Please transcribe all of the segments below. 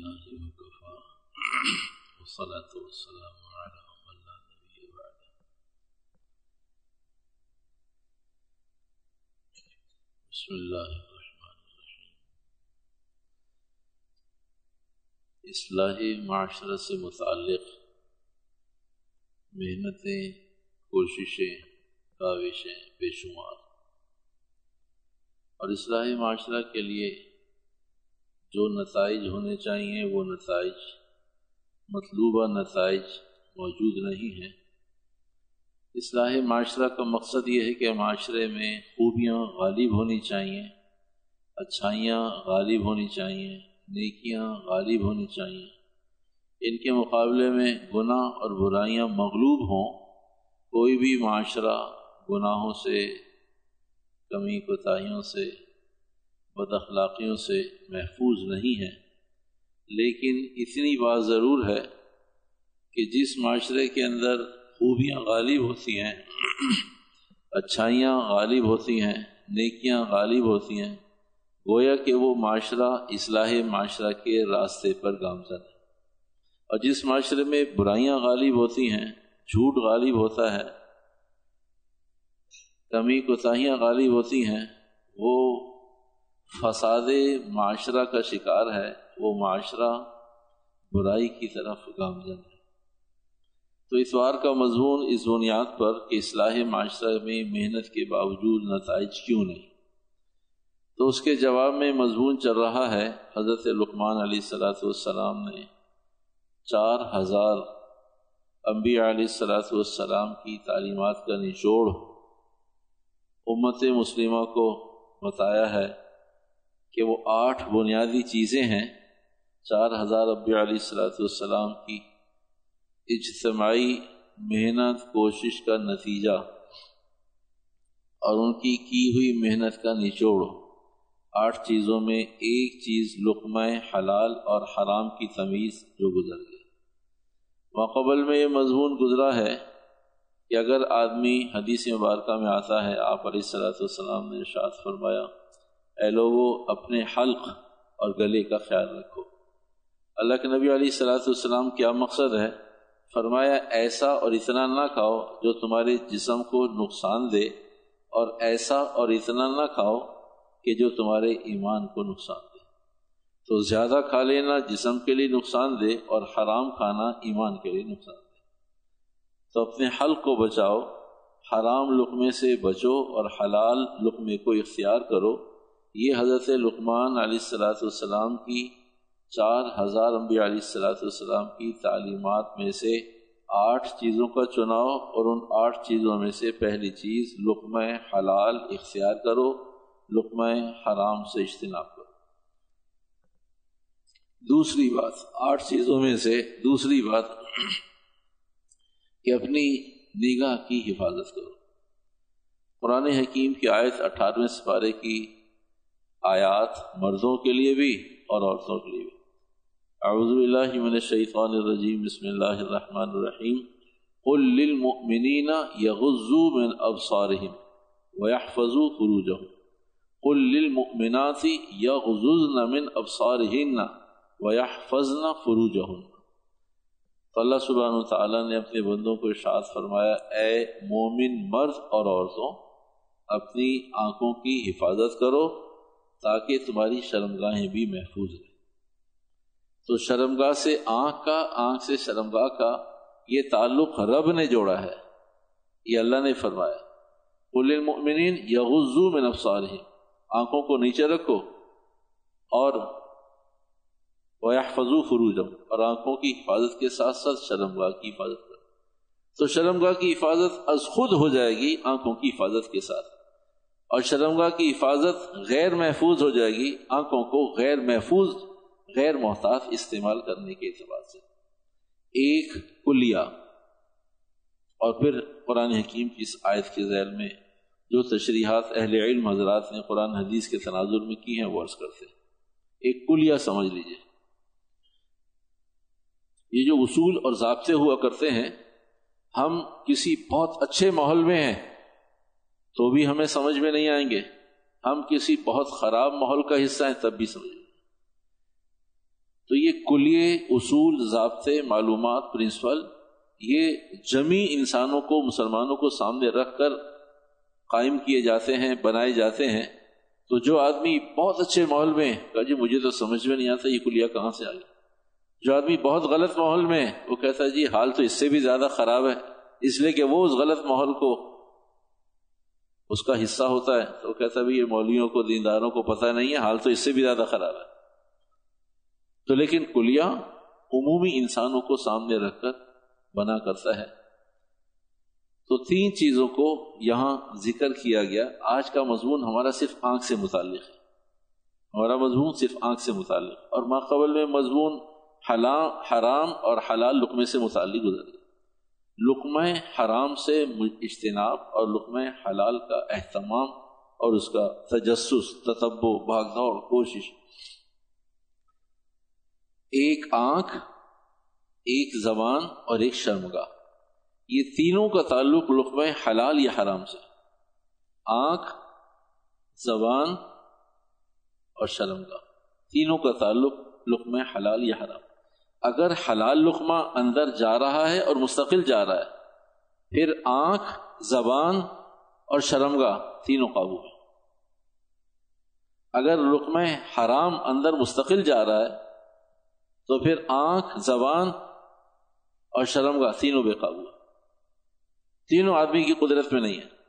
لله وكفى. والصلاة والسلام على من لا نبي بعده. بسم الله الرحمن الرحيم. اصلاحی معاشرہ سے متعلق محنتیں، کوششیں، کاوشیں بے شمار اور اصلاحی معاشرہ کے لیے جو نتائج ہونے چاہیے وہ نتائج، مطلوبہ نتائج موجود نہیں ہیں۔ اصلاح معاشرہ کا مقصد یہ ہے کہ معاشرے میں خوبیاں غالب ہونی چاہیے، اچھائیاں غالب ہونی چاہیے، نیکیاں غالب ہونی چاہیے۔ ان کے مقابلے میں گناہ اور برائیاں مغلوب ہوں، کوئی بھی معاشرہ گناہوں سے، کمی کوتاہیوں سے بد اخلاقیوں سے محفوظ نہیں ہے لیکن اتنی بات ضرور ہے کہ جس معاشرے کے اندر خوبیاں غالب ہوتی ہیں، اچھائیاں غالب ہوتی ہیں، نیکیاں غالب ہوتی ہیں، گویا کہ وہ معاشرہ اصلاح معاشرہ کے راستے پر گامزن ہے۔ اور جس معاشرے میں برائیاں غالب ہوتی ہیں، جھوٹ غالب ہوتا ہے، کمی کوتاہیاں غالب ہوتی ہیں، وہ فساد معاشرہ کا شکار ہے، وہ معاشرہ برائی کی طرف گامزن ہے۔ تو اس کا مضمون اس بنیاد پر کہ اصلاح معاشرہ میں محنت کے باوجود نتائج کیوں نہیں۔ تو اس کے جواب میں مضمون چل رہا ہے، حضرت لقمان علیہ صلاۃ والسلام نے چار ہزار انبیاء علیہ صلاۃ والسلام کی تعلیمات کا نچوڑ امت مسلمہ کو بتایا ہے۔ کہ وہ آٹھ بنیادی چیزیں ہیں چار ہزار ابی علیہ السلاۃ والسلام کی اجتماعی محنت کوشش کا نتیجہ اور ان کی کی ہوئی محنت کا نچوڑ۔ آٹھ چیزوں میں ایک چیز لقمہ حلال اور حرام کی تمیز جو گزر گئی۔ مقبل میں یہ مضمون گزرا ہے کہ اگر آدمی حدیث مبارکہ میں آتا ہے، آپ علیہ السلاۃ والسلام نے ارشاد فرمایا اے لوگو، اپنے حلق اور گلے کا خیال رکھو۔ اللہ کے نبی علیہ صلاۃ والسلام کیا مقصد ہے؟ فرمایا، ایسا اور اتنا نہ کھاؤ جو تمہارے جسم کو نقصان دے، اور ایسا اور اتنا نہ کھاؤ کہ جو تمہارے ایمان کو نقصان دے۔ تو زیادہ کھا لینا جسم کے لیے نقصان دے اور حرام کھانا ایمان کے لیے نقصان دے۔ تو اپنے حلق کو بچاؤ، حرام لقمے سے بچو اور حلال لقمے کو اختیار کرو۔ یہ حضرت لقمان علیہ السلاۃ والسلام کی چار ہزار انبیاء علیہ السلاۃ والسلام کی تعلیمات میں سے آٹھ چیزوں کا چناؤ اور ان آٹھ چیزوں میں سے پہلی چیز لقمہ حلال اختیار کرو، لقمہ حرام سے اجتناب کرو۔ دوسری بات، آٹھ چیزوں میں سے دوسری بات کہ اپنی نگاہ کی حفاظت کرو۔ قرآن حکیم کی آیت اٹھارہویں سپارے کی آیات مردوں کے لیے بھی اور عورتوں کے لیے بھی۔ اعوذ باللہ من الشیطان الرجیم، بسم اللہ الرحمن الرحیم۔ قل للمؤمنین یغزو من ابصارهم ویحفظو فروجهم قل للمؤمنات یغززن من ابصارهن ویحفظن فروجهن تو اللہ سبحانہ وتعالی نے اپنے بندوں کو ارشاد فرمایا، اے مومن مرد اور عورتوں، اپنی آنکھوں کی حفاظت کرو تاکہ تمہاری شرمگاہیں بھی محفوظ رہیں۔ تو شرمگاہ سے آنکھ کا، آنکھ سے شرمگاہ کا یہ تعلق رب نے جوڑا ہے۔ یہ اللہ نے فرمایا کل المؤمنین یغزو میں نفسار آنکھوں کو نیچے رکھو اور فضو فروجم اور آنکھوں کی حفاظت کے ساتھ ساتھ شرمگاہ کی حفاظت کرو۔ تو شرمگاہ کی حفاظت از خود ہو جائے گی آنکھوں کی حفاظت کے ساتھ۔ اور شرمگاہ کی حفاظت غیر محفوظ ہو جائے گی، آنکھوں کو غیر محفوظ، غیر محتاط استعمال کرنے کے اعتبار سے۔ ایک کلیا اور پھر قرآن حکیم کی اس آیت کے ذیل میں جو تشریحات اہل علم حضرات نے قرآن حدیث کے تناظر میں کی ہیں، وہ عرض کرتے ہیں۔ ایک کلیا سمجھ لیجیے۔ یہ جو اصول اور ضابطے ہوا کرتے ہیں، ہم کسی بہت اچھے ماحول میں ہیں تو بھی ہمیں سمجھ میں نہیں آئیں گے۔ ہم کسی بہت خراب ماحول کا حصہ ہیں تب بھی سمجھ تو یہ کلیے اصول، ضابطے، معلومات، پرنسپل، یہ جمی انسانوں کو، مسلمانوں کو سامنے رکھ کر قائم کیے جاتے ہیں، بنائے جاتے ہیں۔ تو جو آدمی بہت اچھے ماحول میں، کہا جی مجھے تو سمجھ میں نہیں آتا یہ کلیا کہاں سے آ گیا۔ جو آدمی بہت غلط ماحول میں، وہ کہتا ہے جی حال تو اس سے بھی زیادہ خراب ہے، اس لیے کہ وہ اس غلط ماحول کو اس کا حصہ ہوتا ہے تو کہتا بھی یہ مولویوں کو، دینداروں کو پتہ نہیں ہے، حال تو اس سے بھی زیادہ خراب ہے۔ تو لیکن کلیا عمومی انسانوں کو سامنے رکھ کر بنا کرتا ہے۔ تو تین چیزوں کو یہاں ذکر کیا گیا۔ آج کا مضمون ہمارا صرف آنکھ سے متعلق ہے۔ ہمارا مضمون صرف آنکھ سے متعلق۔ اور ماقبل میں مضمون حرام اور حلال لقمے سے متعلق گزر گیا۔ لقمہ حرام سے اجتناب اور لقمہ حلال کا اہتمام اور اس کا تجسس تتبو بھاگ دوڑ کوشش۔ ایک آنکھ، ایک زبان اور ایک شرمگاہ۔ یہ تینوں کا تعلق لقمہ حلال یا حرام سے۔ آنکھ، زبان اور شرمگاہ۔ تینوں کا تعلق لقمہ حلال یا حرام۔ اگر حلال لقمہ اندر جا رہا ہے اور مستقل جا رہا ہے، پھر آنکھ، زبان اور شرمگاہ تینوں قابو ہیں۔ اگر لقمہ حرام اندر مستقل جا رہا ہے، تو پھر آنکھ، زبان اور شرمگاہ تینوں بے قابو ہیں۔ تینوں آدمی کی قدرت میں نہیں ہے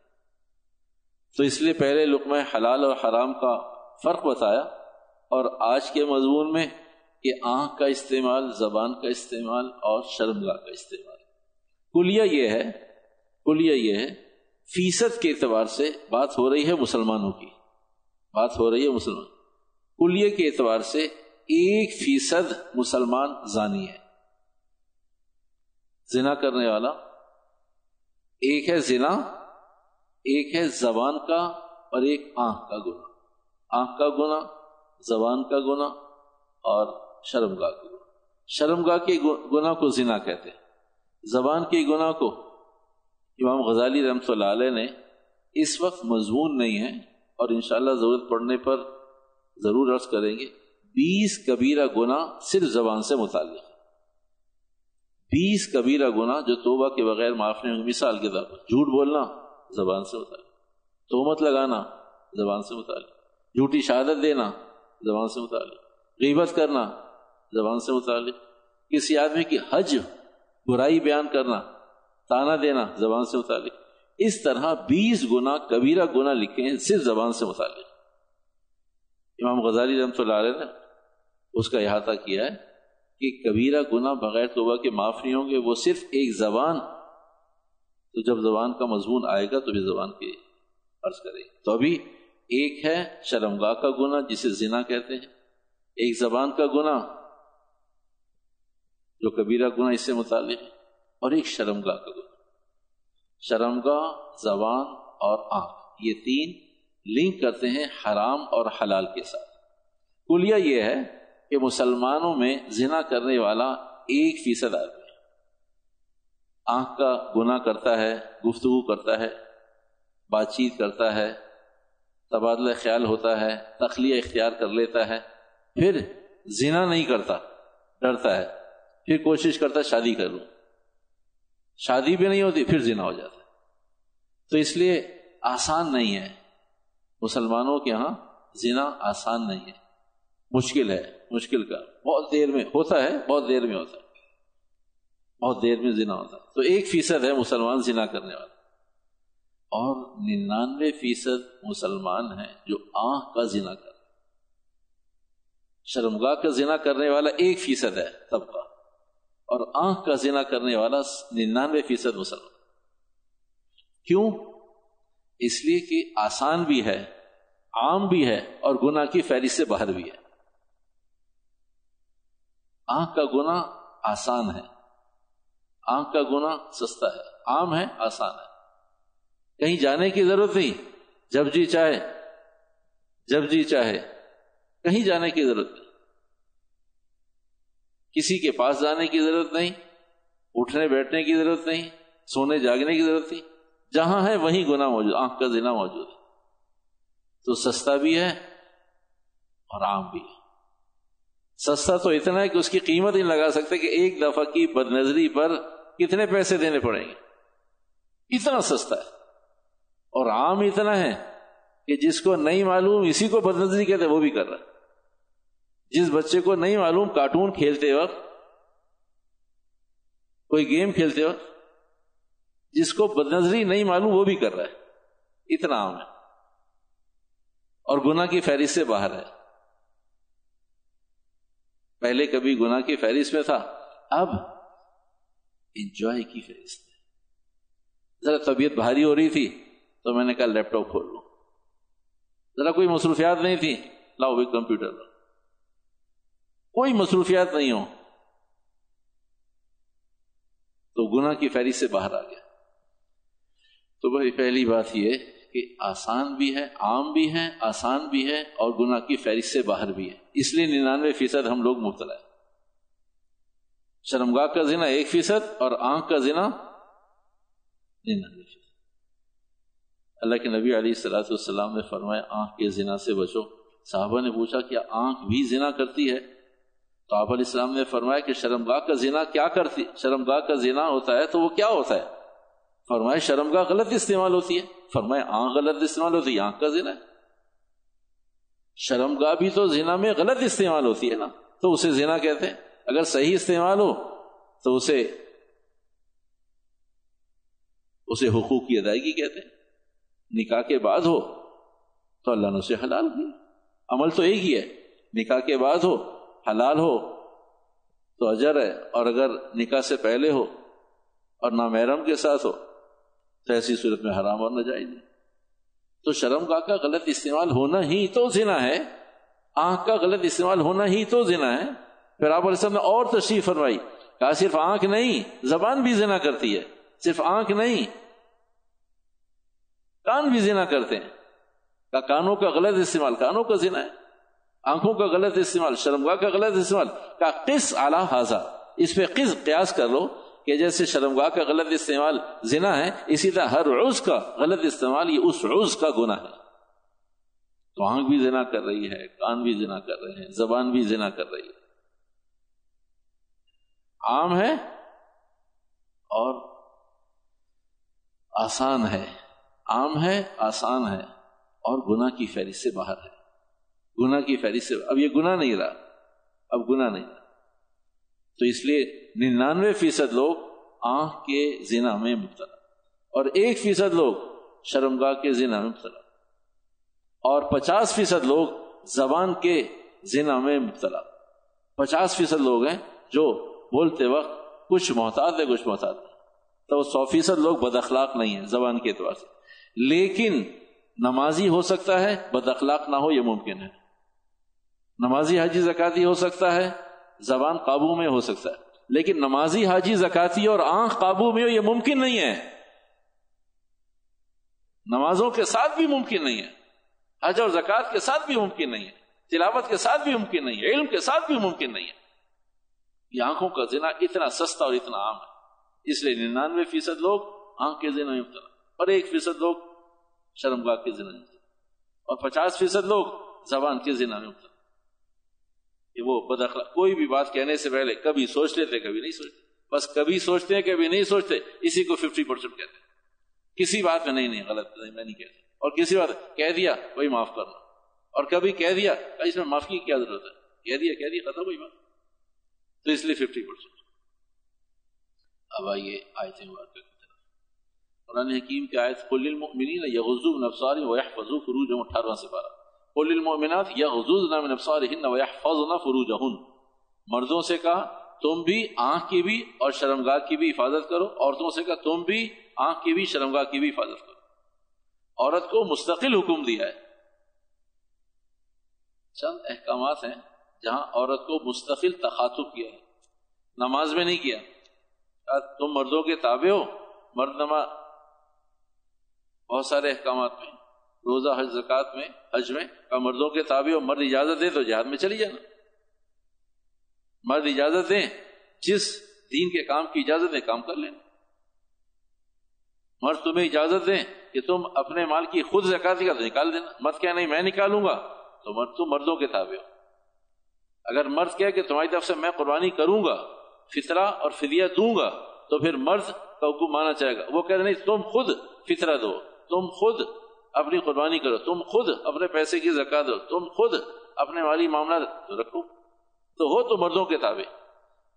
تو اس لیے پہلے لقمہ حلال اور حرام کا فرق بتایا اور آج کے مضمون میں کہ آنکھ کا استعمال، زبان کا استعمال اور شرمگاہ کا استعمال۔ کلیا یہ ہے کلیا یہ ہے، فیصد کے اعتبار سے بات ہو رہی ہے مسلمانوں کی۔ بات ہو رہی ہے مسلمان۔ کلیے کے اعتبار سے ایک فیصد مسلمان زانی ہے۔ زنا کرنے والا۔ ایک ہے زنا، ایک ہے زبان کا اور ایک آنکھ کا گنا آنکھ کا گنا زبان کا گنا اور شرمگاہ کے گناہ شرمگاہ کے گناہ کو زنا کہتے ہیں۔ زبان کے گناہ کو۔ امام غزالی رحمۃ اللہ علیہ نے اس وقت مضمون نہیں ہے اور انشاءاللہ ضرورت پڑنے پر ضرور عرض کریں گے۔ بیس کبیرہ گناہ صرف زبان سے متعلق بیس کبیرہ گناہ جو توبہ کے بغیر معاف نہیں ہوں مثال کے طور پر جھوٹ بولنا زبان سے متعلق۔ تومت لگانا زبان سے متعلق۔ جھوٹی شہادت دینا زبان سے متعلق۔ غیبت کرنا زبان سے متعلق، کسی آدمی کی حج برائی بیان کرنا، تانا دینا زبان سے متعلق۔ اس طرح بیس گنا کبیرہ گنا لکھے ہیں صرف زبان سے متعلق۔ امام غزالی رحمۃ اللہ علیہ نے اس کا احاطہ کیا ہے کہ کبیرہ گنا بغیر توبہ کے معاف نہیں ہوں گے، وہ صرف ایک زبان۔ تو جب زبان کا مضمون آئے گا تو بھی زبان کی عرض کرے تو ابھی ایک ہے شرمگاہ کا گنا جسے زنا کہتے ہیں۔ ایک زبان کا گنا جو کبیرہ گنا اس سے متعلق اور ایک شرمگاہ کا گنا شرمگاہ زبان اور آنکھ یہ تین لنک کرتے ہیں حرام اور حلال کے ساتھ۔ کلیا یہ ہے کہ مسلمانوں میں زنا کرنے والا ایک فیصد آدمی آنکھ کا گنا کرتا ہے، گفتگو کرتا ہے، بات چیت کرتا ہے، تبادلہ خیال ہوتا ہے، تخلیہ اختیار کر لیتا ہے، پھر زنا نہیں کرتا، ڈرتا ہے۔ پھر کوشش کرتا شادی کر لوں۔ شادی بھی نہیں ہوتی، پھر زنا ہو جاتا تو اس لیے آسان نہیں ہے۔ مسلمانوں کے ہاں زنا آسان نہیں ہے۔ مشکل ہے، مشکل کا بہت دیر میں ہوتا ہے، بہت دیر میں ہوتا ہے۔ بہت دیر میں زنا ہوتا ہے۔ تو ایک فیصد ہے مسلمان زنا کرنے والا۔ اور ننانوے فیصد مسلمان ہیں جو آنکھ کا زنا کر شرمگاہ کا زنا کرنے والا ایک فیصد ہے، طبقہ۔ اور آنکھ کا زنا کرنے والا ننانوے فیصد مسلمان۔ کیوں؟ اس لیے کہ آسان بھی ہے، عام بھی ہے اور گنا کی فہرست سے باہر بھی ہے۔ آنکھ کا گنا آسان ہے۔ آنکھ کا گنا سستا ہے۔ عام ہے، آسان ہے۔ کہیں جانے کی ضرورت نہیں، جب جی چاہے، جب جی چاہے، کہیں جانے کی ضرورت نہیں۔ کسی کے پاس جانے کی ضرورت نہیں، اٹھنے بیٹھنے کی ضرورت نہیں، سونے جاگنے کی ضرورت نہیں، جہاں ہے وہیں گنا موجود، آنکھ کا زنا موجود ہے۔ تو سستا بھی ہے اور عام بھی ہے۔ سستا تو اتنا ہے کہ اس کی قیمت ہی لگا سکتے کہ ایک دفعہ کی بد نظری پر کتنے پیسے دینے پڑیں گے۔ اتنا سستا ہے۔ اور عام اتنا ہے کہ جس کو نہیں معلوم، اسی کو بد نظری کہتے وہ بھی کر رہا ہے۔ جس بچے کو نہیں معلوم کارٹون کھیلتے وقت، کوئی گیم کھیلتے وقت، جس کو بد نظری نہیں معلوم، وہ بھی کر رہا ہے۔ اتنا عام ہے۔ اور گناہ کی فہرست سے باہر ہے۔ پہلے کبھی گناہ کی فہرست میں تھا، اب انجوائے کی فہرست ذرا طبیعت بھاری ہو رہی تھی تو میں نے کہا لیپ ٹاپ کھول لوں۔ ذرا کوئی مصروفیات نہیں تھی، لاؤ بھی کمپیوٹر کوئی مصروفیات نہیں ہو تو گناہ کی فہرست سے باہر آ گیا۔ تو بھائی پہلی بات یہ کہ آسان بھی ہے، عام بھی ہے آسان بھی ہے اور گناہ کی فہرست سے باہر بھی ہے اس لیے ننانوے فیصد ہم لوگ مبتلا ہے شرمگاہ کا زنا ایک فیصد اور آنکھ کا زنا ننانوے فیصد۔ اللہ کے نبی علیہ السلاۃ والسلام نے فرمایا، آنکھ کے زنا سے بچو۔ صحابہ نے پوچھا، کیا آنکھ بھی زنا کرتی ہے؟ تو آپ علیہ السلام نے فرمایا کہ شرمگاہ کا زنا کیا کرتی شرمگاہ کا زنا ہوتا ہے تو وہ کیا ہوتا ہے؟ فرمایا شرمگاہ غلط استعمال ہوتی ہے۔ فرمایا آنکھ غلط استعمال ہوتی ہے، آنکھ کا زنا ہے۔ شرمگاہ بھی تو زنا میں غلط استعمال ہوتی ہے نا، تو اسے زنا کہتے ہیں۔ اگر صحیح استعمال ہو تو اسے اسے حقوق کی ادائیگی کہتے ہیں۔ نکاح کے بعد ہو تو اللہ نے اسے حلال کیا۔ عمل تو ایک ہی ہے۔ نکاح کے بعد ہو حلال ہو تو اجر ہے اور اگر نکاح سے پہلے ہو اور نامحرم کے ساتھ ہو تو ایسی صورت میں حرام اور نہ نہیں تو شرم گاہ کا غلط استعمال ہونا ہی تو زنا ہے۔ آنکھ کا غلط استعمال ہونا ہی تو زنا ہے۔ پھر آپ علیہ نے اور تشریف فرمائی کہا صرف آنکھ نہیں، زبان بھی زنا کرتی ہے۔ صرف آنکھ نہیں، کان بھی زنا کرتے ہیں۔ کہا کانوں کا غلط استعمال، کانوں کا زنا ہے۔ آنکھوں کا غلط استعمال شرمگاہ کا غلط استعمال کہا قص اعلی حاضہ اس پہ قص قیاس کر لو کہ جیسے شرمگاہ کا غلط استعمال زنا ہے، اسی طرح ہر عز کا غلط استعمال یہ اس عز کا گناہ ہے۔ تو آنکھ بھی زنا کر رہی ہے، کان بھی زنا کر رہے ہیں، زبان بھی زنا کر رہی ہے۔ عام ہے اور آسان ہے۔ عام ہے، آسان ہے اور گناہ کی فہرست سے باہر ہے۔ گناہ کی فہرست سے اب یہ گناہ نہیں رہا۔ اب گناہ نہیں۔ رہا تو اس لیے ننانوے فیصد لوگ آنکھ کے زنا میں مبتلا۔ اور ایک فیصد لوگ شرمگاہ کے زنا میں مبتلا۔ اور پچاس فیصد لوگ زبان کے زنا میں مبتلا۔ پچاس فیصد لوگ ہیں جو بولتے وقت کچھ محتاط ہے، کچھ محتاط ہے تو سو فیصد لوگ بد اخلاق نہیں ہیں زبان کے اعتبار سے۔ لیکن نمازی ہو سکتا ہے، بد اخلاق نہ ہو، یہ ممکن ہے۔ نمازی حاجی زکاتی ہو سکتا ہے، زبان قابو میں ہو سکتا ہے۔ لیکن نمازی حاجی زکاتی اور آنکھ قابو میں ہو، یہ ممکن نہیں ہے۔ نمازوں کے ساتھ بھی ممکن نہیں ہے۔ حج اور زکات کے ساتھ بھی ممکن نہیں ہے۔ تلاوت کے ساتھ بھی ممکن نہیں ہے۔ علم کے ساتھ بھی ممکن نہیں ہے۔ یہ آنکھوں کا زنا اتنا سستا اور اتنا عام ہے۔ اس لیے ننانوے فیصد لوگ آنکھ کے زنا میں مبتلا۔ اور ایک فیصد لوگ شرمگاہ کے زنا میں اور پچاس فیصد لوگ زبان کے زنا میں مبتلا۔ کہ وہ بدخلا کوئی بھی بات کہنے سے پہلے کبھی سوچ لیتے کبھی نہیں سوچتے۔ بس کبھی سوچتے ہیں، کبھی نہیں سوچتے۔ اسی کو ففٹی پرسینٹ کہتے ہیں۔ کسی بات میں نہیں نہیں، غلط، نہیں، میں نہیں کہتا۔ اور کسی بات کہہ دیا، وہی معاف کرنا اور کبھی کہہ دیا اس میں معافی کی کیا ضرورت ہے؟ کہہ دیا کہہ دیا، ختم ہوئی بات۔ تو اس لیے ففٹی پرسینٹ اب آئیے آئے تھے قرآن حکیم کی آیت کل المؤمنین یغزو نفساری ویحفظو فروجہم اٹھارواں سے بارہ قل المؤمنات یغزوزن من ابصارهن ويحفظن فروجهن۔ مردوں سے کہا، تم بھی آنکھ کی بھی اور شرمگاہ کی بھی حفاظت کرو۔ عورتوں سے کہا، تم بھی آنکھ کی بھی، شرمگاہ کی بھی حفاظت کرو۔ عورت کو مستقل حکم دیا ہے۔ چند احکامات ہیں جہاں عورت کو مستقل تخاتب کیا ہے۔ نماز میں نہیں کیا۔ تم مردوں کے تابع ہو۔ مرد نماز، بہت سارے احکامات میں۔ روزہ، حج زکات میں، حج میں مردوں کے تابع مرد اجازت دے تو جہاد میں چلی جانا۔ مرد اجازت دیں، جس دین کے کام کی اجازت دیں، کام کر لینا مرد تمہیں اجازت دیں کہ تم اپنے مال کی خود زکاتی کا تو نکال دینا۔ مت کیا نہیں، میں نکالوں گا، تو مرد تم مردوں کے تابع ہو۔ اگر مرد کہے کہ تمہاری طرف سے میں قربانی کروں گا، فطرہ اور فدیہ دوں گا، تو پھر مرد کا حکم مانا چاہے گا۔ وہ کہتے نہیں، تم خود فطرہ دو، تم خود اپنی قربانی کرو۔ تم خود اپنے پیسے کی زکا دو۔ تم خود اپنے مالی معاملہ رکھو۔ تو ہو تو مردوں کے تابع۔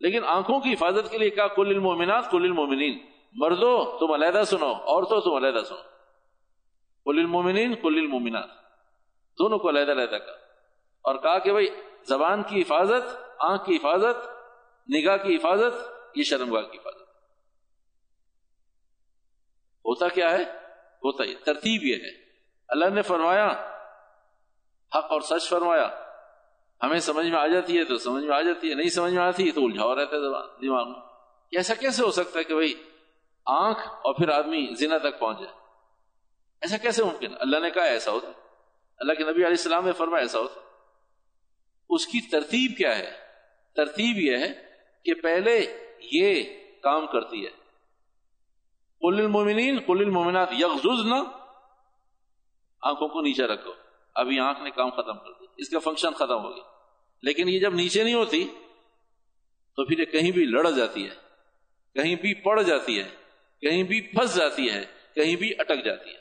لیکن آنکھوں کی حفاظت کے لیے کیا کل المومنات کل المومنین مردوں تم علیحدہ سنو۔ عورتوں، تم علیحدہ سنو۔ کل المومنین کل المومنات دونوں کو علیحدہ علیحدہ کا اور کہا کہ بھائی، زبان کی حفاظت، آنکھ کی حفاظت، نگاہ کی حفاظت، یہ شرمگاہ کی حفاظت۔ ہوتا کیا ہے؟ ہوتا یہ، ترتیب یہ ہے۔ اللہ نے فرمایا، حق اور سچ فرمایا۔ ہمیں سمجھ میں آ جاتی ہے تو سمجھ میں آ جاتی ہے، نہیں سمجھ میں آتی ہے تو الجھاؤ رہتا ہے دماغ میں۔ ایسا کیسے ہو سکتا ہے کہ بھائی، آنکھ اور پھر آدمی زنا تک پہنچ جائے؟ ایسا کیسے ممکن اللہ نے کہا ایسا ہوتا اللہ کے نبی علیہ السلام نے فرمایا ایسا ہوتا اس کی ترتیب کیا ہے؟ ترتیب یہ ہے کہ پہلے یہ کام کرتی ہے۔ کل المومنین کل المومنات یغزوز آنکھوں کو نیچے رکھو۔ ابھی آنکھ نے کام ختم کر دیا۔ اس کا فنکشن ختم ہو گیا۔ لیکن یہ جب نیچے نہیں ہوتی، تو پھر یہ کہیں بھی لڑ جاتی ہے، کہیں بھی پڑ جاتی ہے، کہیں بھی پھنس جاتی ہے، کہیں بھی اٹک جاتی ہے۔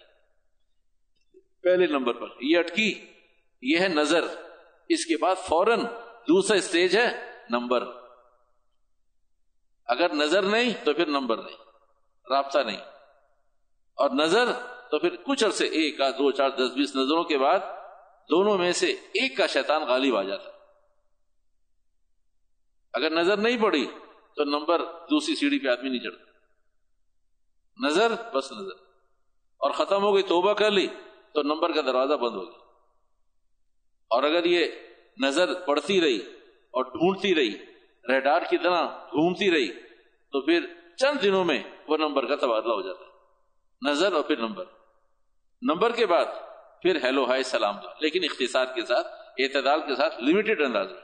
پہلے نمبر پر، یہ اٹکی، یہ ہے نظر۔ اس کے بعد فوراً دوسرا اسٹیج ہے نمبر۔ اگر نظر نہیں، تو پھر نمبر نہیں، رابطہ نہیں۔ اور نظر تو پھر کچھ عرصے ایک آدھ دو چار دس بیس نظروں کے بعد دونوں میں سے ایک کا شیطان غالب آ جاتا۔ اگر نظر نہیں پڑی تو نمبر دوسری سیڑھی پہ آدمی نہیں چڑھتا۔ نظر بس نظر۔ اور ختم ہو گئی، توبہ کر لی تو نمبر کا دروازہ بند ہو گیا۔ اور اگر یہ نظر پڑتی رہی اور ڈھونڈتی رہی، ریڈار کی طرح گھومتی رہی، تو پھر چند دنوں میں وہ نمبر کا تبادلہ ہو جاتا۔ ہے نظر اور پھر نمبر۔ نمبر کے بعد پھر ہیلو ہائی سلام لیکن اختصار کے ساتھ، اعتدال کے ساتھ لمیٹڈ انداز میں۔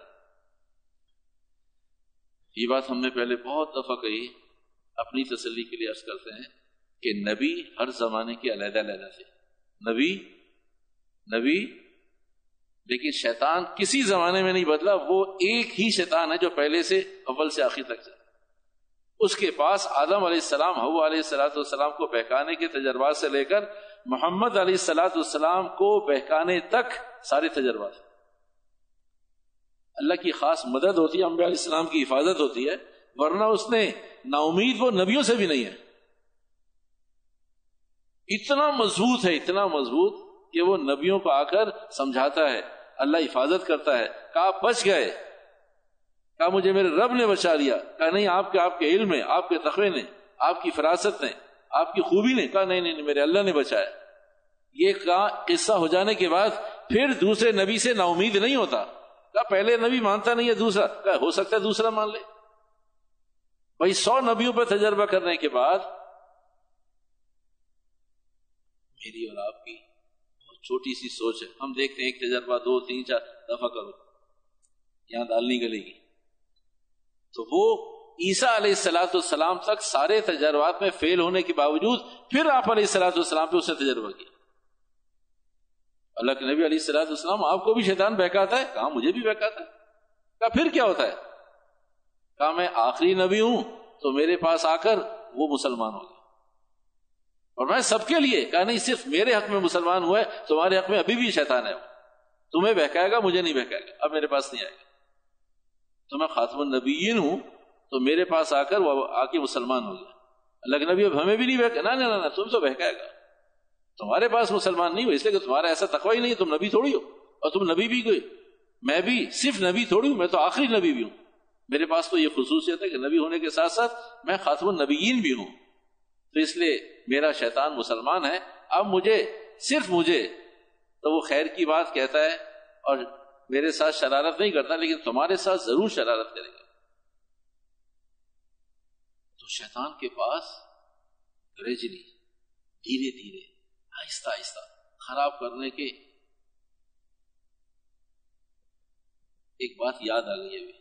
یہ بات ہم نے پہلے بہت دفعہ کہی، اپنی تسلی کے لیے عرض کرتے ہیں کہ نبی ہر زمانے کے علیحدہ علیحدہ تھے۔ نبی نبی، لیکن شیطان کسی زمانے میں نہیں بدلا، وہ ایک ہی شیطان ہے جو پہلے سے اول سے آخر تک چلا اس کے پاس آدم علیہ السلام ہو علیہ السلاۃ والسلام کو بہکانے کے تجربات سے لے کر محمد علیہ السلاۃ والسلام کو بہکانے تک سارے تجربات اللہ کی خاص مدد ہوتی ہے امبیا علیہ السلام کی حفاظت ہوتی ہے، ورنہ اس نے نا امید وہ نبیوں سے بھی نہیں ہے۔ اتنا مضبوط ہے، اتنا مضبوط کہ وہ نبیوں کو آ کر سمجھاتا ہے، اللہ حفاظت کرتا ہے۔ کہا بچ گئے۔ کہا، مجھے میرے رب نے بچا لیا۔ کہا، نہیں، آپ کے آپ کے علم ہے آپ کے تقوی نے، آپ کی فراست نے آپ کی خوبی نے کہا، نہیں نہیں میرے اللہ نے بچایا۔ یہ کہا قصہ ہو جانے کے بعد پھر دوسرے نبی سے نا امید نہیں ہوتا۔ کہا، پہلے نبی مانتا نہیں ہے دوسرا۔ کہا، ہو سکتا ہے دوسرا مان لے۔ بھائی، سو نبیوں پہ تجربہ کرنے کے بعد میری اور آپ کی بہت چھوٹی سی سوچ ہے۔ ہم دیکھتے ہیں ایک تجربہ، دو، تین، چار، دفعہ کرو۔ یہاں دال گلے گی تو وہ عیسیٰ علیہ السلاۃ السلام تک سارے تجربات میں فیل ہونے کے باوجود پھر آپ علیہ السلاۃ السلام پہ اسے تجربہ کیا۔ اللہ کے نبی علیہ السلاۃ السلام آپ کو بھی شیطان بہکاتا ہے، کہا مجھے بھی بہکاتا ہے۔ کہا پھر کیا ہوتا ہے؟ کہا میں آخری نبی ہوں تو میرے پاس آ کر وہ مسلمان ہو گیا۔ اور میں سب کے لیے، کہا نہیں، صرف میرے حق میں مسلمان ہوئے تمہارے حق میں ابھی بھی شیطان ہے۔ تمہیں بہکائے گا، مجھے نہیں بہکائے گا، اب میرے پاس نہیں آئے گا۔ تو میں خاتم النبیین ہوں تو میرے پاس آ کر وہ آ کے مسلمان ہو گیا اللہ کے نبی اب ہمیں بھی نہیں بہکا۔ نہ نہ تم تو بہکائے گا۔ تمہارے پاس مسلمان نہیں ہو، اس لیے کہ تمہارا ایسا تقوی ہی نہیں تم نبی تھوڑی ہو اور تم نبی بھی گئے میں بھی صرف نبی تھوڑی ہوں، میں تو آخری نبی بھی ہوں۔ میرے پاس تو یہ خصوصیت ہے کہ نبی ہونے کے ساتھ ساتھ میں خاتم النبیین بھی ہوں۔ تو اس لیے میرا شیطان مسلمان ہے۔ اب مجھے، صرف مجھے۔ تو وہ خیر کی بات کہتا ہے اور میرے ساتھ شرارت نہیں کرتا، لیکن تمہارے ساتھ ضرور شرارت کرے گا۔ تو شیطان کے پاس گریجلی دھیرے دھیرے، آہستہ آہستہ، خراب کرنے کے ایک بات یاد آ گئی ابھی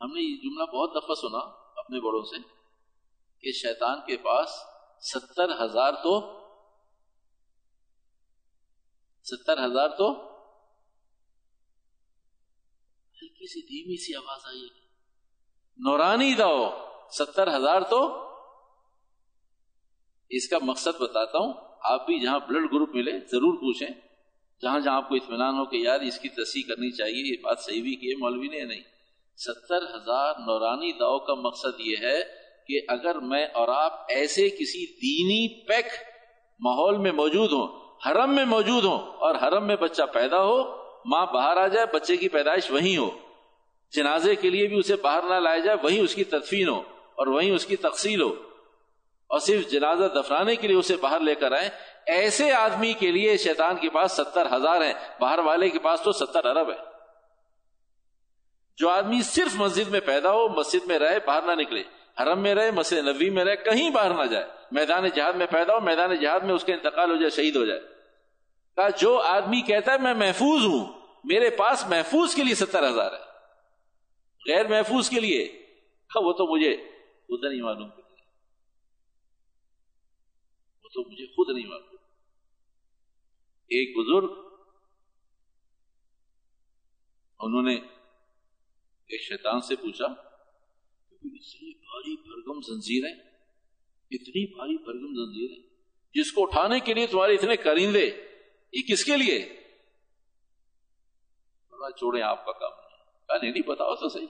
ہم نے یہ جملہ بہت دفعہ سنا اپنے بڑوں سے کہ شیطان کے پاس ستر ہزار تو، ستر ہزار تو ہلکی سی دھیمی سی آواز آئی۔ نورانی داؤ۔ ستر ہزار تو اس کا مقصد بتاتا ہوں۔ آپ بھی جہاں بلڈ گروپ ملے، ضرور پوچھیں۔ جہاں جہاں آپ کو اطمینان ہو کہ یار اس کی تصحیح کرنی چاہیے، یہ بات صحیح بھی کی مولوی نے نہیں؟ ستر ہزار نورانی داؤ کا مقصد یہ ہے کہ اگر میں اور آپ ایسے کسی دینی پیک ماحول میں موجود ہوں، حرم میں موجود ہوں اور حرم میں بچہ پیدا ہو، ماں باہر آ جائے، بچے کی پیدائش وہیں ہو۔ جنازے کے لیے بھی اسے باہر نہ لایا جائے، وہیں اس کی تدفین ہو۔ اور وہیں اس کی تقسیل ہو۔ اور صرف جنازہ دفنانے کے لیے اسے باہر لے کر آئے ایسے آدمی کے لیے شیطان کے پاس ستر ہزار ہیں، باہر والے کے پاس تو ستر ارب ہے جو آدمی صرف مسجد میں پیدا ہو، مسجد میں رہے، باہر نہ نکلے۔ حرم میں رہے، مسجد نبی میں رہے، کہیں باہر نہ جائے۔ میدان جہاد میں پیدا ہو، میدان جہاد میں اس کا انتقال ہو جائے، شہید ہو جائے۔ کہا، جو آدمی کہتا ہے، میں محفوظ ہوں، میرے پاس محفوظ کے لیے ستر ہزار ہے غیر محفوظ کے لیے۔ وہ تو مجھے خود نہیں معلوم وہ تو مجھے خود نہیں معلوم۔ ایک بزرگ، انہوں نے ایک شیطان سے پوچھا اتنی بھاری بھرگم زنجیریں اتنی بھاری بھرگم زنجیریں جس کو اٹھانے کے لیے تمہارے اتنے کرندے یہ کس کے لیے؟ چھوڑے آپ کا کام نہیں نہیں، بتاؤ تو صحیح۔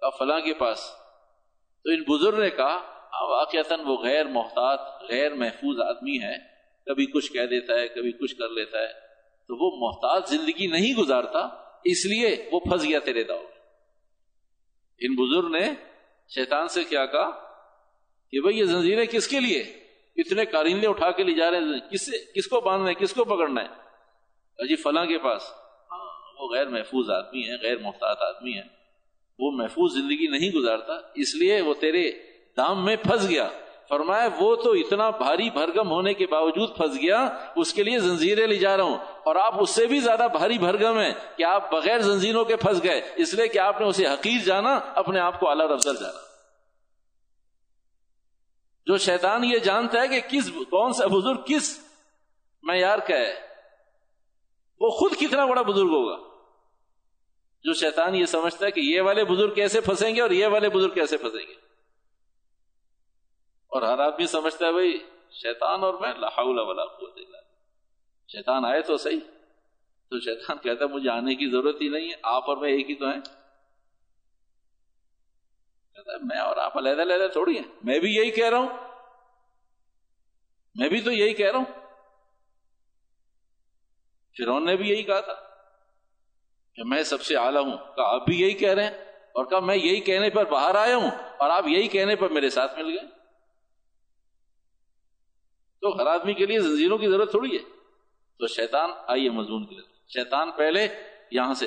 کہا، فلاں کے پاس۔ تو ان بزرگ نے کہا ہاں واقعات وہ غیر محتاط، غیر محفوظ آدمی ہے کبھی کچھ کہہ دیتا ہے، کبھی کچھ کر لیتا ہے۔ تو وہ محتاط زندگی نہیں گزارتا، اس لیے وہ پھنس گیا تیرے داؤ۔ ان بزرگ نے شیطان سے کیا کہا؟ کہ بھائی یہ زنجیریں کس کے لیے؟ اتنے کارندے اٹھا کے لے جا رہے ہیں، کس سے، کس کو باندھنا ہے، کس کو پکڑنا ہے؟ جی فلاں کے پاس۔ ہاں وہ غیر محفوظ آدمی ہے غیر محتاط آدمی ہے وہ محفوظ زندگی نہیں گزارتا، اس لیے وہ تیرے دام میں پھنس گیا۔ فرمایا، وہ تو اتنا بھاری بھرگم ہونے کے باوجود پھنس گیا، اس کے لیے زنجیریں لے جا رہا ہوں۔ اور آپ اس سے بھی زیادہ بھاری بھرگم ہیں کہ آپ بغیر زنجیروں کے پھنس گئے۔ اس لیے کہ آپ نے اسے حقیر جانا، اپنے آپ کو اعلی افضل جانا۔ جو شیطان یہ جانتا ہے کہ کس، کون سا بزرگ کس معیار کا ہے، وہ خود کتنا بڑا بزرگ ہوگا۔ جو شیطان یہ سمجھتا ہے کہ یہ والے بزرگ کیسے پھنسیں گے اور یہ والے بزرگ کیسے پھنسیں گے؟ اور ہر آدمی سمجھتا ہے بھائی، شیطان اور میں لاہور ولا قوت شیطان آئے تو صحیح۔ تو شیطان کہتا ہے، مجھے آنے کی ضرورت ہی نہیں ہے، آپ اور میں ایک ہی تو ہیں۔ کہتا ہے، میں اور آپ علیحدہ علیحدہ تھوڑی ہیں۔ میں بھی یہی کہہ رہا ہوں۔ میں بھی تو یہی کہہ رہا ہوں۔ فرون نے بھی یہی کہا تھا۔ کہ میں سب سے اعلیٰ ہوں۔ کہا، آپ بھی یہی کہہ رہے ہیں؟ اور کہا، میں یہی کہنے پر باہر آیا ہوں اور آپ یہی کہنے پر میرے ساتھ مل گئے۔ تو ہر آدمی کے لیے زنجیروں کی ضرورت تھوڑی ہے۔ تو شیطان، آئیے مضمون کے لیے۔ شیطان پہلے یہاں سے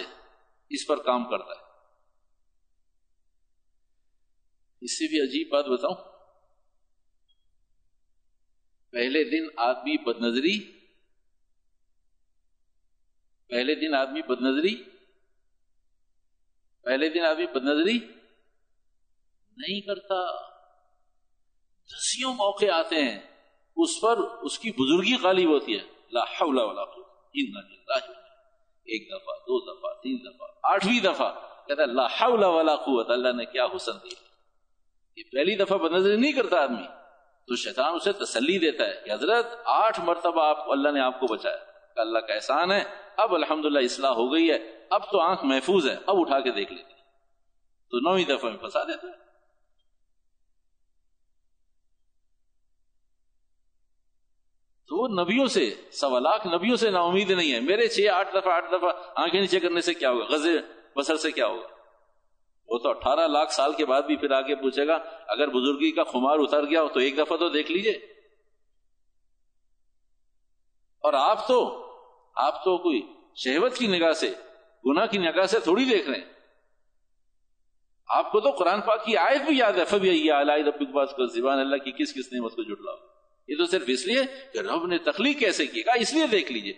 اس پر کام کرتا ہے۔ اس سے بھی عجیب بات بتاؤں۔ پہلے دن آدمی بد نظری پہلے دن آدمی بد نظری پہلے دن آدمی بد نظری نہیں کرتا۔ دسیوں موقع آتے ہیں، اس پر اس کی بزرگی غالب ہوتی ہے۔ لا حول ولا ایک دفعہ، دو دفعہ، تین دفعہ، آٹھویں دفعہ کہتا ہے، لا حول ولا قوت، اللہ نے کیا حسن دیا یہ پہلی دفعہ بد نظری نہیں کرتا آدمی۔ تو شیطان اسے تسلی دیتا ہے کہ حضرت، آٹھ مرتبہ آپ اللہ نے آپ کو بچایا۔ کہ اللہ کا احسان ہے۔ اب الحمدللہ اصلاح ہو گئی ہے، اب تو آنکھ محفوظ ہے، اب اٹھا کے دیکھ لیتے تو نویں دفعہ میں پھنسا دیتا ہے تو وہ نبیوں سے، سوا لاکھ نبیوں سے نا امید نہیں ہے۔ میرے چھ، آٹھ دفعہ آٹھ دفعہ آنکھیں نیچے کرنے سے کیا ہوگا؟ غزے بسر سے کیا ہوگا؟ وہ تو اٹھارہ لاکھ سال کے بعد بھی پھر آگے پوچھے گا، اگر بزرگی کا خمار اتر گیا تو ایک دفعہ تو دیکھ لیجیے۔ اور آپ تو آپ تو کوئی شہوت کی نگاہ سے، گناہ کی نگاہ سے تھوڑی دیکھ رہے ہیں۔ آپ کو تو قرآن پاک کی آیت بھی یاد ہے، فبی ربک باز کو زبان اللہ کی کس کس نعمت کو جٹلاؤ یہ تو صرف اس لیے کہ رب نے تخلیق کیسے کی، کہا اس لیے دیکھ لیجیے۔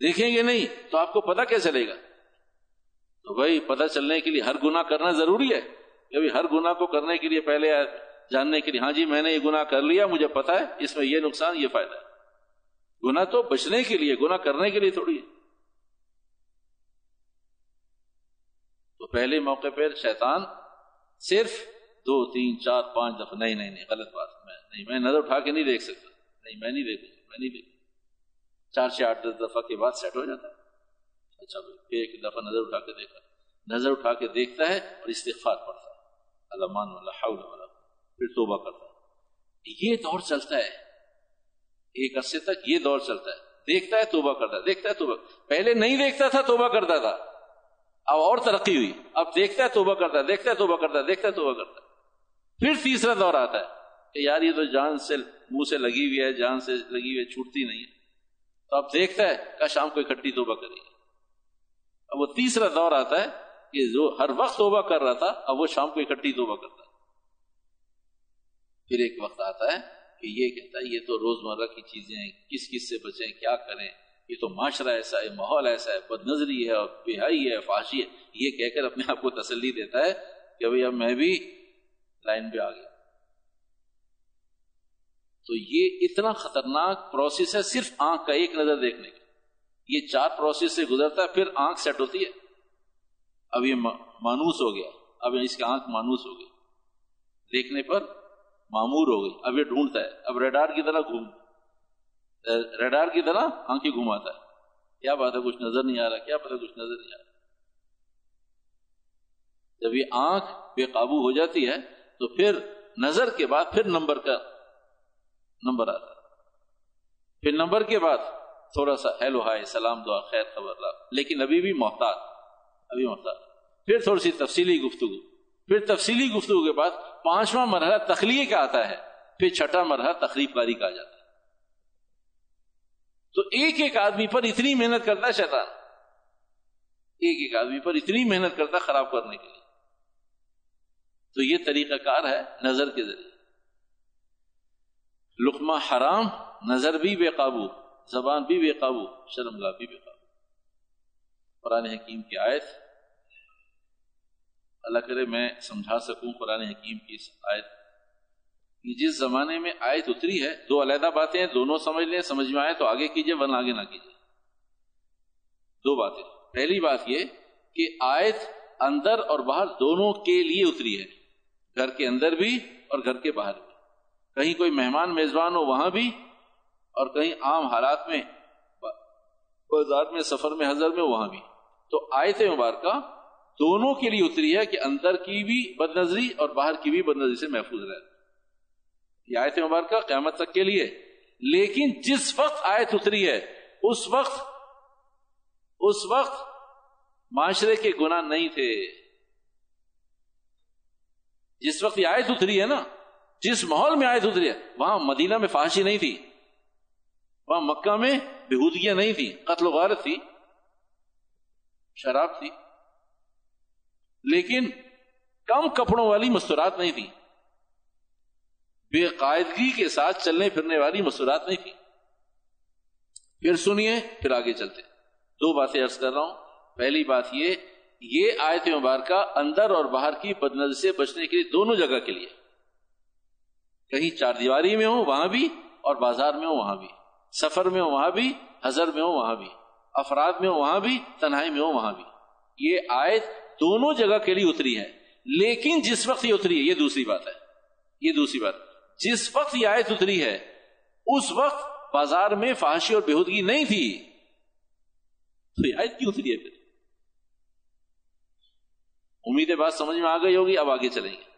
دیکھیں گے نہیں تو آپ کو پتا کیسے چلے گا؟ تو بھائی، پتہ چلنے کے لیے ہر گناہ کرنا ضروری ہے۔ کہ ہر گناہ کو کرنے کے لیے پہلے جاننے کے لیے ہاں جی میں نے یہ گناہ کر لیا، مجھے پتا ہے، اس میں یہ نقصان، یہ فائدہ ہے۔ گنا تو بچنے کے لیے گنا کرنے کے لیے تھوڑی ہے۔ تو پہلے موقع پر شیطان صرف دو، تین، چار، پانچ دفعہ، نہیں نہیں نہیں، غلط بات میں، نہیں، میں نظر اٹھا کے نہیں دیکھ سکتا۔ نہیں، میں نہیں دیکھوں میں نہیں دیکھوں چار سے آٹھ، دس دفعہ کے بعد سیٹ ہو جاتا ہے۔ اچھا بھائی ایک دفعہ نظر اٹھا کے دیکھا۔ نظر اٹھا کے دیکھتا ہے اور استغفار پڑتا ہے۔ اللہ مان، اللہ حول ولا پھر توبہ کرتا ہے۔ یہ دور چلتا ہے۔ ایک عرصے تک یہ دور چلتا ہے۔ دیکھتا ہے توبہ کرتا ہے دیکھتا ہے توبہ۔ پہلے نہیں دیکھتا تھا توبہ کرتا تھا۔ اب اور ترقی ہوئی۔ اب دیکھتا ہے توبہ کرتا ہے دیکھتا ہے توبہ کرتا ہے دیکھتا ہے توبہ کرتا ہے پھر تیسرا دور آتا ہے کہ یار یہ تو جان سے منہ سے لگی ہوئی ہے، جان سے لگی ہوئی ہے، چھوٹتی نہیں ہے۔ تو اب دیکھتا ہے کہ شام کو اکٹھی توبہ کرے گی اب وہ تیسرا دور آتا ہے کہ جو ہر وقت توبہ کر رہا تھا، اب وہ شام کو اکٹھی توبہ کرتا ہے۔ پھر ایک وقت آتا ہے کہ یہ کہتا ہے، یہ تو روزمرہ کی چیزیں ہیں، کس کس سے بچیں، کیا کریں؟ یہ تو معاشرہ ایسا ہے، ماحول ایسا ہے، بد نظری ہے، اور بہائی ہے، فاشی ہے۔ یہ کہہ کر اپنے آپ کو تسلی دیتا ہے کہ بھائی اب میں بھی لائن پہ آ گیا۔ تو یہ اتنا خطرناک پروسیس ہے صرف آنکھ کا ایک نظر دیکھنے کا یہ چار پروسیس سے گزرتا ہے، پھر آنکھ سیٹ ہوتی ہے۔ اب یہ مانوس ہو گیا۔ اب اس کی آنکھ مانوس ہو گئی۔ دیکھنے پر معمور ہو گئی۔ اب یہ ڈھونڈتا ہے۔ اب ریڈار کی طرح گھوم ریڈار کی طرح آنکھیں گھماتا ہے۔ کیا بات ہے؟ کچھ نظر نہیں آ رہا۔ کیا پتا کچھ نظر نہیں آ رہا۔ جب یہ آنکھ بے قابو ہو جاتی ہے، تو پھر نظر کے بعد پھر نمبر کا نمبر آتا پھر نمبر کے بعد تھوڑا سا ہیلو، ہائے، سلام، دعا، خیر، خبر، لا۔ لیکن ابھی بھی محتاط۔ ابھی محتاط۔ پھر تھوڑی سی تفصیلی گفتگو۔ پھر تفصیلی گفتگو کے بعد پانچواں مرحلہ تخلیق کا آتا ہے، پھر چھٹا مرحلہ تقریب کاری کا آ جاتا ہے۔ تو ایک ایک آدمی پر اتنی محنت کرتا ہے شیطان۔ ایک ایک آدمی پر اتنی محنت کرتا ہے خراب کرنے کے لیے۔ تو یہ طریقہ کار ہے نظر کے ذریعے۔ لقمہ حرام، نظر بھی بے قابو، زبان بھی بے قابو، شرم گاہ بھی بے قابو۔ قرآن حکیم کی آیت اللہ کرے میں سمجھا سکوں قرآن حکیم کی اس آیت کہ جس زمانے میں آیت اتری ہے، دو علیحدہ باتیں دونوں سمجھ لیں، سمجھ میں آئے تو آگے کیجیے، ورنہ آگے نہ کیجیے۔ دو باتیں۔ پہلی بات یہ کہ آیت اندر اور باہر دونوں کے لیے اتری ہے۔ گھر کے اندر بھی اور گھر کے باہر بھی۔ کہیں کوئی مہمان، میزبان ہو وہاں بھی اور کہیں عام حالات میں، بازار میں، سفر میں، حضر میں وہاں بھی۔ تو آیت مبارکہ دونوں کے لیے اتری ہے کہ اندر کی بھی بد نظری اور باہر کی بھی بد نظری سے محفوظ رہے۔ یہ آیت مبارکہ قیامت تک کے لیے۔ لیکن جس وقت آیت اتری ہے، اس وقت اس وقت معاشرے کے گناہ نہیں تھے۔ جس وقت یہ آیت اتری ہے نا، جس ماحول میں آیت اتری ہے، وہاں مدینہ میں فحاشی نہیں تھی۔ وہاں مکہ میں بہودگیاں نہیں تھی قتل و غارت تھی۔ شراب تھی۔ لیکن کم کپڑوں والی مستورات نہیں تھی۔ بے قاعدگی کے ساتھ چلنے پھرنے والی مستورات نہیں تھی۔ پھر سنیے، پھر آگے چلتے۔ دو باتیں عرض کر رہا ہوں۔ پہلی بات یہ یہ آیت مبارکہ اندر اور باہر کی بدنظر سے بچنے کے لیے دونوں جگہ کے لیے۔ کہیں چار دیواری میں ہو وہاں بھی، اور بازار میں ہو وہاں بھی۔ سفر میں ہو وہاں بھی، حضر میں ہو وہاں بھی۔ افراد میں ہو وہاں بھی، تنہائی میں ہو وہاں بھی۔ یہ آیت دونوں جگہ کے لیے اتری ہے لیکن جس وقت یہ اتری ہے، یہ دوسری بات ہے۔ یہ دوسری بات۔ جس وقت یہ آیت اتری ہے، اس وقت بازار میں فحاشی اور بےحودگی نہیں تھی۔ تو یہ آیت کیوں اتری ہے پھر؟ امید بات سمجھ میں آ گئی ہوگی، اب آگے چلیں گے۔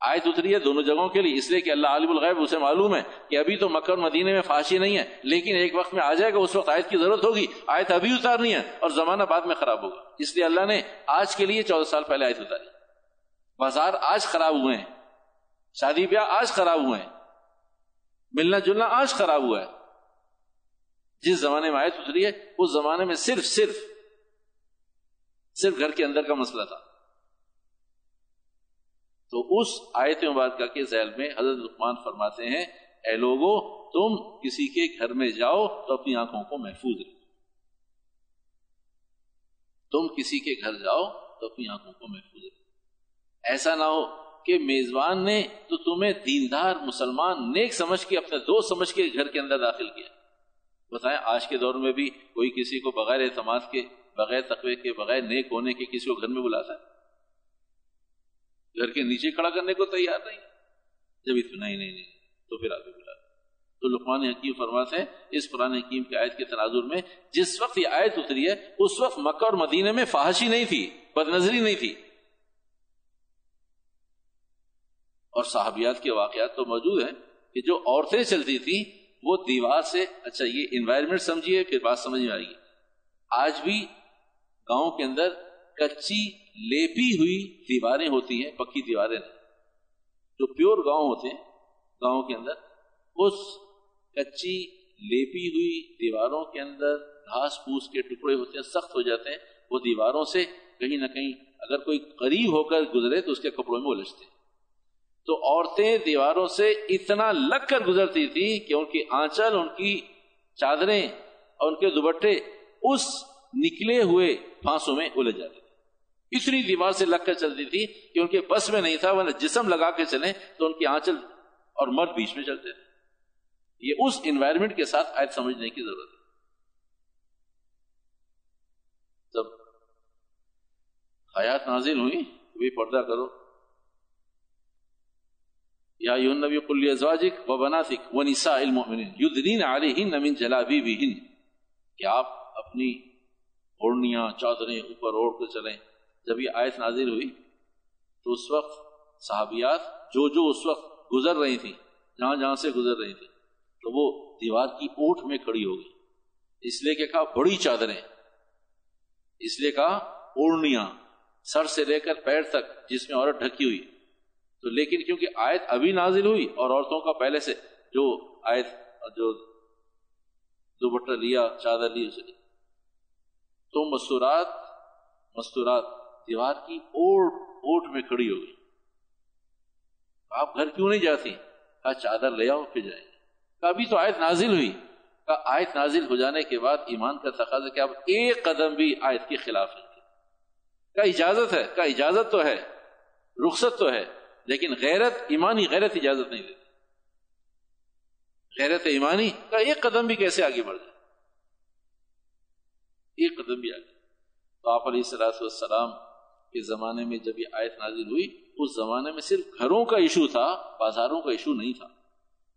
آیت اتری ہے دونوں جگہوں کے لیے، اس لیے کہ اللہ عالم الغیب، اسے معلوم ہے کہ ابھی تو مکر مدینے میں فاشی نہیں ہے، لیکن ایک وقت میں آ جائے گا، اس وقت آیت کی ضرورت ہوگی۔ آیت ابھی اتارنی ہے اور زمانہ بعد میں خراب ہوگا۔ اس لیے اللہ نے آج کے لیے چودہ سال پہلے آیت اتاری۔ بازار آج خراب ہوئے ہیں۔ شادی بیاہ آج خراب ہوئے ہیں۔ ملنا جلنا آج خراب ہوا ہے۔ جس زمانے میں آیت اتری ہے، اس زمانے میں صرف صرف صرف گھر کے اندر کا مسئلہ تھا۔ تو اس آیت مبارکہ کے ذیل میں حضرت لقمان فرماتے ہیں، اے لوگو، تم کسی کے گھر میں جاؤ تو اپنی آنکھوں کو محفوظ رکھو۔ تم کسی کے گھر جاؤ تو اپنی آنکھوں کو محفوظ رکھو۔ ایسا نہ ہو کہ میزبان نے تو تمہیں دیندار مسلمان نیک سمجھ کے، اپنے دوست سمجھ کے گھر کے اندر داخل کیا۔ بتائیں، آج کے دور میں بھی کوئی کسی کو بغیر اعتماد کے، بغیر تقوی کے، بغیر نیک ہونے کے کسی کو گھر میں بلاتا ہے؟ گھر کے نیچے کھڑا کرنے کو تیار نہیں۔ جب اتنا نہیں نہیں نہیں، تو پھر آگے بلا تو لقمان حکیم فرماتے ہیں، اس قرآن حکیم کی آیت کے تناظر میں جس وقت یہ آیت اتری ہے، اس وقت مکہ اور مدینے میں فحاشی نہیں تھی بد نظری نہیں تھی۔ اور صحابیات کے واقعات تو موجود ہیں کہ جو عورتیں چلتی تھیں، وہ دیوار سے اچھا یہ انوائرمنٹ سمجھیے، پھر بات سمجھ میں آئے گی۔ آج بھی گاؤں کے اندر کچی لیپی ہوئی دیواریں ہوتی ہیں، پکی دیواریں جو پیور گاؤں ہوتے ہیں، گاؤں کے اندر، اس کچی لیپی ہوئی دیواروں کے اندر گھاس پھوس کے ٹکڑے ہوتے ہیں، سخت ہو جاتے ہیں۔ وہ دیواروں سے کہیں نہ کہیں اگر کوئی قریب ہو کر گزرے تو اس کے کپڑوں میں الجھتے تو عورتیں دیواروں سے اتنا لگ کر گزرتی تھی کہ ان کی آنچل، ان کی چادریں اور ان کے دوبٹے اس نکلے ہوئے پھانسوں میں الجھ جاتے اتنی دیوار سے لگ کر چلتی تھی کہ ان کے بس میں نہیں تھا، ورنہ جسم لگا کے چلیں تو ان کی آنچل اور مرد بیچ میں چلتے تھے۔ یہ اس انوائرمنٹ کے ساتھ آیت سمجھنے کی ضرورت ہے۔ جب حیات نازل ہوئی، بھی پردہ کرو۔ یا یون نبی قلی ازواجک و بناتک و نساء المؤمنین یدنین علیہن من جلابیبہن کہ آپ اپنی اوڑنیاں چادریں اوپر اوڑ کر چلیں۔ جب یہ آیت نازل ہوئی تو اس وقت صحابیات جو جو اس وقت گزر رہی تھی جہاں جہاں سے گزر رہی تھی تو وہ دیوار کی اوٹ میں کھڑی ہو گئی اس لیے کہ کہا بڑی چادریں، اس لیے کہا اوڑنیاں سر سے لے کر پیر تک جس میں عورت ڈھکی ہوئی۔ تو لیکن کیونکہ آیت ابھی نازل ہوئی اور عورتوں کا پہلے سے جو آیت جو دوپٹہ لیا، چادر لی، اسے تو مستورات مستورات دیوار کی اوٹ اوٹ میں کھڑی ہو گئی۔ آپ گھر کیوں نہیں جاتی؟ کہا، چادر لے آؤ، پھر جائیں۔ کہا، ابھی تو آیت نازل ہوئی۔ کہا، آیت نازل ہو جانے کے بعد ایمان کا تقاضا کہ آپ ایک قدم بھی آیت کے خلاف نہیں کہا، اجازت ہے۔ کہا، اجازت تو ہے۔ رخصت تو ہے، لیکن غیرت، ایمانی غیرت اجازت نہیں دیتی۔ غیرت ایمانی؟ کا ایک قدم بھی کیسے آگے بڑھ جائے؟ ایک قدم بھی آگے۔ تو آپ علیہ السلام کے زمانے میں جب یہ آیت نازل ہوئی، اس زمانے میں صرف گھروں کا ایشو تھا، بازاروں کا ایشو نہیں تھا۔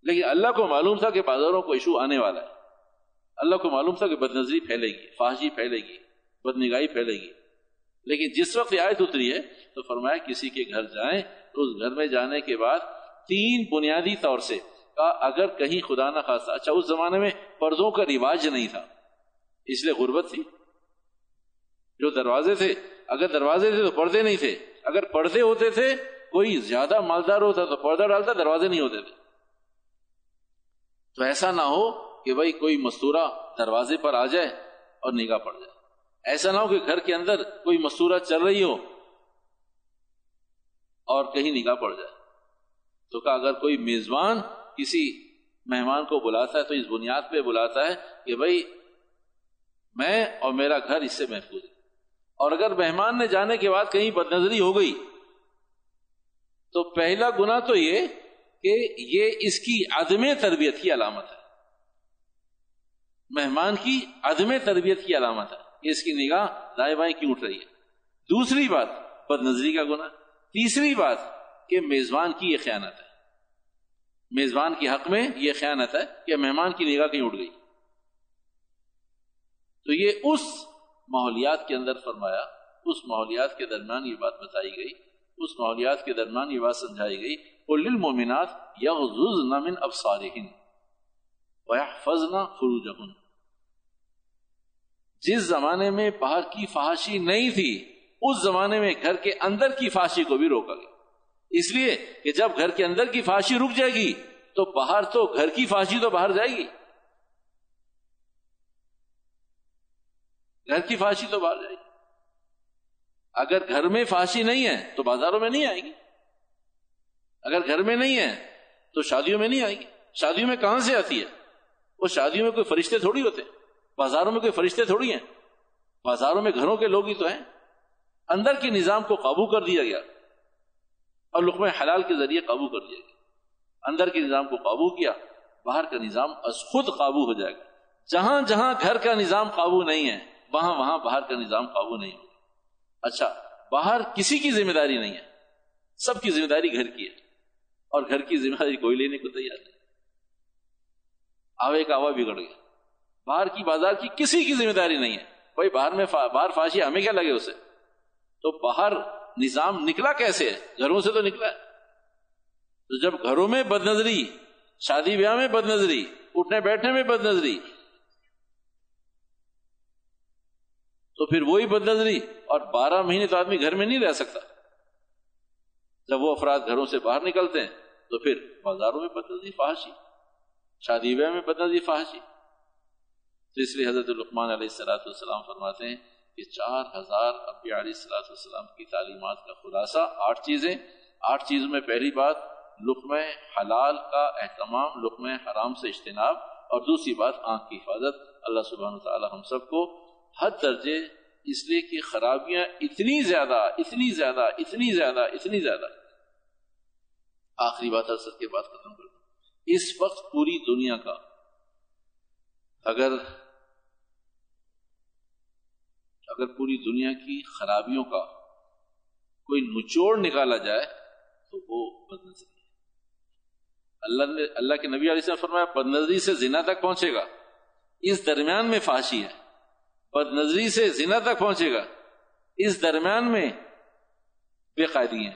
لیکن اللہ کو معلوم تھا کہ بازاروں کو ایشو آنے والا ہے۔ اللہ کو معلوم تھا کہ بد نظری پھیلے گی فاحشی پھیلے گی بد نگاہی پھیلے گی۔ لیکن جس وقت یہ آیت اتری ہے، تو فرمایا کسی کے گھر جائیں، تو اس گھر میں جانے کے بعد تین بنیادی طور سے کہا اگر کہیں خدا نہ خاصا اچھا اس زمانے میں پردوں کا رواج نہیں تھا، اس لیے غربت تھی۔ جو دروازے تھے اگر دروازے تھے تو پردے نہیں تھے۔ اگر پردے ہوتے تھے، کوئی زیادہ مالدار ہوتا تو پردہ ڈالتا، دروازے نہیں ہوتے تھے۔ تو ایسا نہ ہو کہ بھائی کوئی مستورہ دروازے پر آ جائے اور نگاہ پڑ جائے۔ ایسا نہ ہو کہ گھر کے اندر کوئی مستورہ چل رہی ہو اور کہیں نگاہ پڑ جائے۔ تو کہ اگر کوئی میزبان کسی مہمان کو بلاتا ہے تو اس بنیاد پہ بلاتا ہے کہ بھائی میں اور میرا گھر اس سے محفوظ ہے۔ اور اگر مہمان نے جانے کے بعد کہیں بد نظری ہو گئی، تو پہلا گنا تو یہ کہ یہ اس کی عدم تربیت کی علامت ہے۔ مہمان کی عدم تربیت کی علامت ہے۔ کہ اس کی نگاہ دائیں بائیں کیوں اٹھ رہی ہے؟ دوسری بات، بد نظری کا گنا تیسری بات کہ میزبان کی یہ خیانت ہے۔ میزبان کی حق میں یہ خیانت ہے کہ مہمان کی نگاہ کہیں اٹھ گئی۔ تو یہ اس ماحولیات کے اندر فرمایا، اس ماحولیات کے درمیان یہ بات بتائی گئی، اس ماحولیات کے درمیان یہ بات سمجھائی گئی للمومنات یغضضن من ابصارهن ويحفظن فروجهن جس زمانے میں باہر کی فحاشی نہیں تھی، اس زمانے میں گھر کے اندر کی فحاشی کو بھی روکا گیا۔ اس لیے کہ جب گھر کے اندر کی فحاشی رک جائے گی، تو باہر تو گھر کی فحاشی تو باہر جائے گی۔ گھر کی فحاشی تو باہر جائے گی۔ اگر گھر میں فحاشی نہیں ہے تو بازاروں میں نہیں آئے گی۔ اگر گھر میں نہیں ہے تو شادیوں میں نہیں آئے گی۔ شادیوں میں کہاں سے آتی ہے؟ وہ شادیوں میں کوئی فرشتے تھوڑی ہوتے بازاروں میں کوئی فرشتے تھوڑی ہیں۔ بازاروں میں گھروں کے لوگ ہی تو ہیں۔ اندر کے نظام کو قابو کر دیا گیا اور لقمہ حلال کے ذریعے قابو کر دیا گیا۔ اندر کے نظام کو قابو کیا، باہر کا نظام از خود قابو ہو جائے گا۔ جہاں جہاں گھر کا نظام قابو نہیں ہے وہاں وہاں باہر کا نظام قابو نہیں ہوگا اچھا باہر کسی کی ذمہ داری نہیں ہے۔ سب کی ذمہ داری گھر کی ہے۔ اور گھر کی ذمہ داری کوئی لینے کو تیار نہیں۔ آوے کا آوا بگڑ گیا۔ باہر کی بازار کی کسی کی ذمہ داری نہیں ہے۔ بھائی، باہر میں باہر فاشی، ہمیں کیا لگے اسے؟ تو باہر نظام نکلا کیسے ہے؟ گھروں سے تو نکلا ہے۔ تو جب گھروں میں بد نظری شادی بیاہ میں بد نظری اٹھنے بیٹھنے میں بد نظری تو پھر وہی بد نظری اور بارہ مہینے تو آدمی گھر میں نہیں رہ سکتا۔ جب وہ افراد گھروں سے باہر نکلتے ہیں، تو پھر بازاروں میں بد نظری فحاشی شادی بیاہ میں بد نظری فحاشی تو اس لیے حضرت الرحمان علیہ السلاۃ والسلام فرماتے ہیں کہ چار ہزار ابی علیہ السلاۃ والسلام کی تعلیمات کا خلاصہ آٹھ چیزیں۔ آٹھ چیزوں میں پہلی بات لقم حلال کا اہتمام لقم حرام سے اجتناب۔ اور دوسری بات، آنکھ کی حفاظت۔ اللہ سبحانہ تعالی ہم سب کو حد درجے اس لیے کہ خرابیاں اتنی زیادہ اتنی زیادہ اتنی زیادہ اتنی زیادہ۔ آخری بات اثر کے بعد ختم کر دوں اس وقت پوری دنیا کا اگر اگر پوری دنیا کی خرابیوں کا کوئی نچوڑ نکالا جائے تو وہ بد نظری ہے۔ اللہ نے، اللہ کے نبی علیہ السلام فرمایا بد نظری سے زنا تک پہنچے گا۔ اس درمیان میں فاشی ہے۔ بد نظری سے زنا تک پہنچے گا۔ اس درمیان میں بے قائدگیاں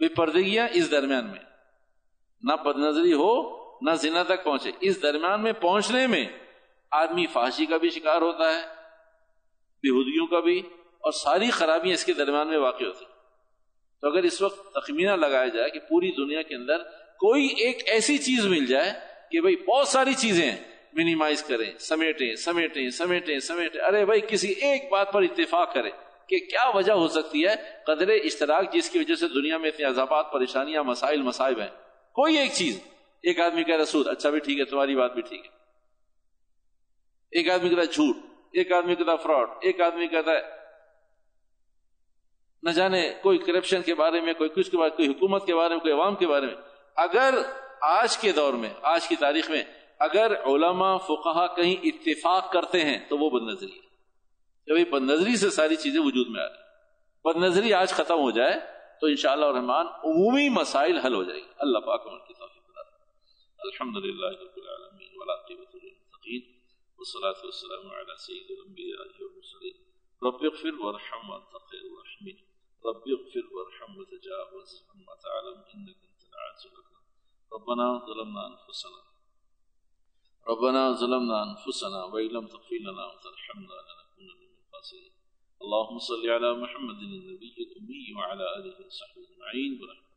بے پردگیاں اس درمیان میں۔ نہ بد نظری ہو، نہ زنا تک پہنچے۔ اس درمیان میں پہنچنے میں آدمی فاشی کا بھی شکار ہوتا ہے بےحدگیوں کا بھی، اور ساری خرابیاں اس کے درمیان میں واقع ہوتی تو اگر اس وقت تخمینہ لگایا جائے کہ پوری دنیا کے اندر کوئی ایک ایسی چیز مل جائے کہ بھائی بہت ساری چیزیں منیمائز کریں، سمیٹیں سمیٹیں سمیٹیں سمیٹیں۔ ارے بھائی، کسی ایک بات پر اتفاق کریں کہ کیا وجہ ہو سکتی ہے قدر اشتراک جس کی وجہ سے دنیا میں اتنی عذابات، پریشانیاں، مسائل مسائب ہیں۔ کوئی ایک چیز۔ ایک آدمی کہہ رہا سود اچھا بھی ٹھیک ہے، تمہاری بات بھی ٹھیک ہے۔ ایک آدمی کہتا ہے، جھوٹ۔ ایک آدمی کہتا ہے فراڈ ایک آدمی کہتا ہے، نہ جانے کوئی کرپشن کے بارے میں، کوئی کچھ کے بارے کوئی حکومت کے بارے میں، کوئی عوام کے بارے میں۔ اگر آج کے دور میں، آج کی تاریخ میں اگر علماء فقہ کہیں اتفاق کرتے ہیں تو وہ بد نظری ہے۔ کہ بد نظری سے ساری چیزیں وجود میں آ رہی بد نظری آج ختم ہو جائے تو انشاءاللہ شاء الرحمان عمومی مسائل حل ہو جائے گی اللہ پاک کی توفیق الحمد للہ العالمین والصلاة والسلام على سيد الأنبياء والمرسلين رب اغفر وارحم وأنت خير الراحمين رب اغفر وارحم وتجاوز عما تعلم إنك أنت العز الأكرم ربنا ظلمنا أنفسنا ربنا ظلمنا أنفسنا وإن لم تغفر لنا وترحمنا لنكون من الخاسرين. اللهم صل على محمد النبي الأمي وعلى آله وصحبه أجمعين. برحمة